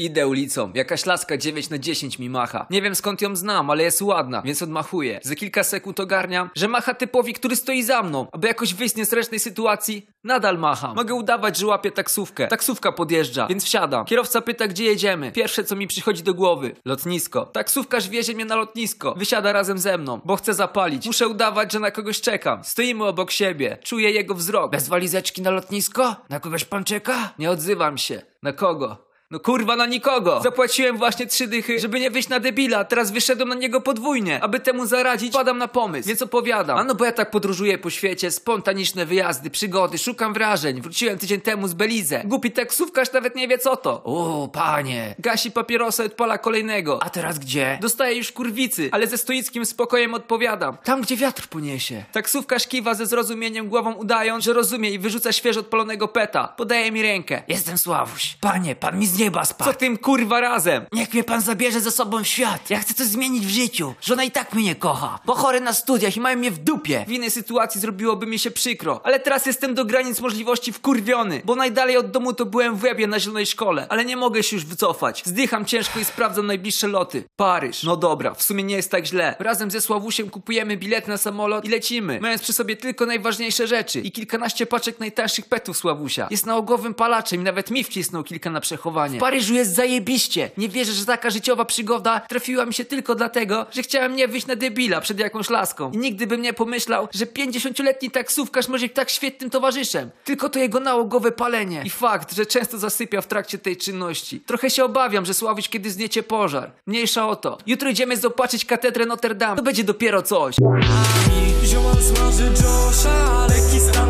Idę ulicą, jakaś laska 9 na 10 mi macha. Nie wiem skąd ją znam, ale jest ładna, więc odmachuję. Za kilka sekund ogarniam, że macha typowi, który stoi za mną. Aby jakoś wyjść z niezręcznej sytuacji, nadal macham. Mogę udawać, że łapię taksówkę. Taksówka podjeżdża, więc wsiadam. Kierowca pyta, gdzie jedziemy. Pierwsze, co mi przychodzi do głowy. Lotnisko. Taksówkarz wiezie mnie na lotnisko. Wysiada razem ze mną, bo chce zapalić. Muszę udawać, że na kogoś czekam. Stoimy obok siebie. Czuję jego wzrok. Bez walizeczki na lotnisko? Na kogoś pan czeka? Nie odzywam się. Na kogo? No kurwa na nikogo! Zapłaciłem właśnie trzy dychy, żeby nie wyjść na debila, teraz wyszedłem na niego podwójnie. Aby temu zaradzić, padam na pomysł, więc opowiadam. A no bo ja tak podróżuję po świecie, spontaniczne wyjazdy, przygody, szukam wrażeń. Wróciłem tydzień temu z Belize. Głupi taksówkarz nawet nie wie co to. O, panie. Gasi papierosa i odpala kolejnego. A teraz gdzie? Dostaję już kurwicy, ale ze stoickim spokojem odpowiadam. Tam, gdzie wiatr poniesie. Taksówkarz kiwa ze zrozumieniem głową udając, że rozumie i wyrzuca świeżo odpalonego peta. Podaje mi rękę. Jestem Sławuś. Panie, pan mi z nieba spadł. Co tym kurwa razem? Niech mnie pan zabierze ze sobą w świat. Ja chcę coś zmienić w życiu. Żona i tak mnie nie kocha. Bo chory na studiach i mają mnie w dupie. W innej sytuacji zrobiłoby mi się przykro. Ale teraz jestem do granic możliwości wkurwiony. Bo najdalej od domu to byłem w łebie na zielonej szkole. Ale nie mogę się już wycofać. Zdycham ciężko i sprawdzam najbliższe loty. Paryż. No dobra, w sumie nie jest tak źle. Razem ze Sławusiem kupujemy bilet na samolot i lecimy. Mając przy sobie tylko najważniejsze rzeczy. I kilkanaście paczek najtańszych petów Sławusia. Jest nałogowym palaczem i nawet mi wcisnął kilka na przechowanie. W Paryżu jest zajebiście. Nie wierzę, że taka życiowa przygoda trafiła mi się tylko dlatego, że chciałem nie wyjść na debila przed jakąś laską. I nigdy bym nie pomyślał, że 50-letni taksówkarz może być tak świetnym towarzyszem. Tylko to jego nałogowe palenie. I fakt, że często zasypia w trakcie tej czynności. Trochę się obawiam, że Sławiś kiedy zniecie pożar. Mniejsza o to. Jutro idziemy zobaczyć katedrę Notre Dame. To będzie dopiero coś. Ziomal smaży Josha, lekki stan na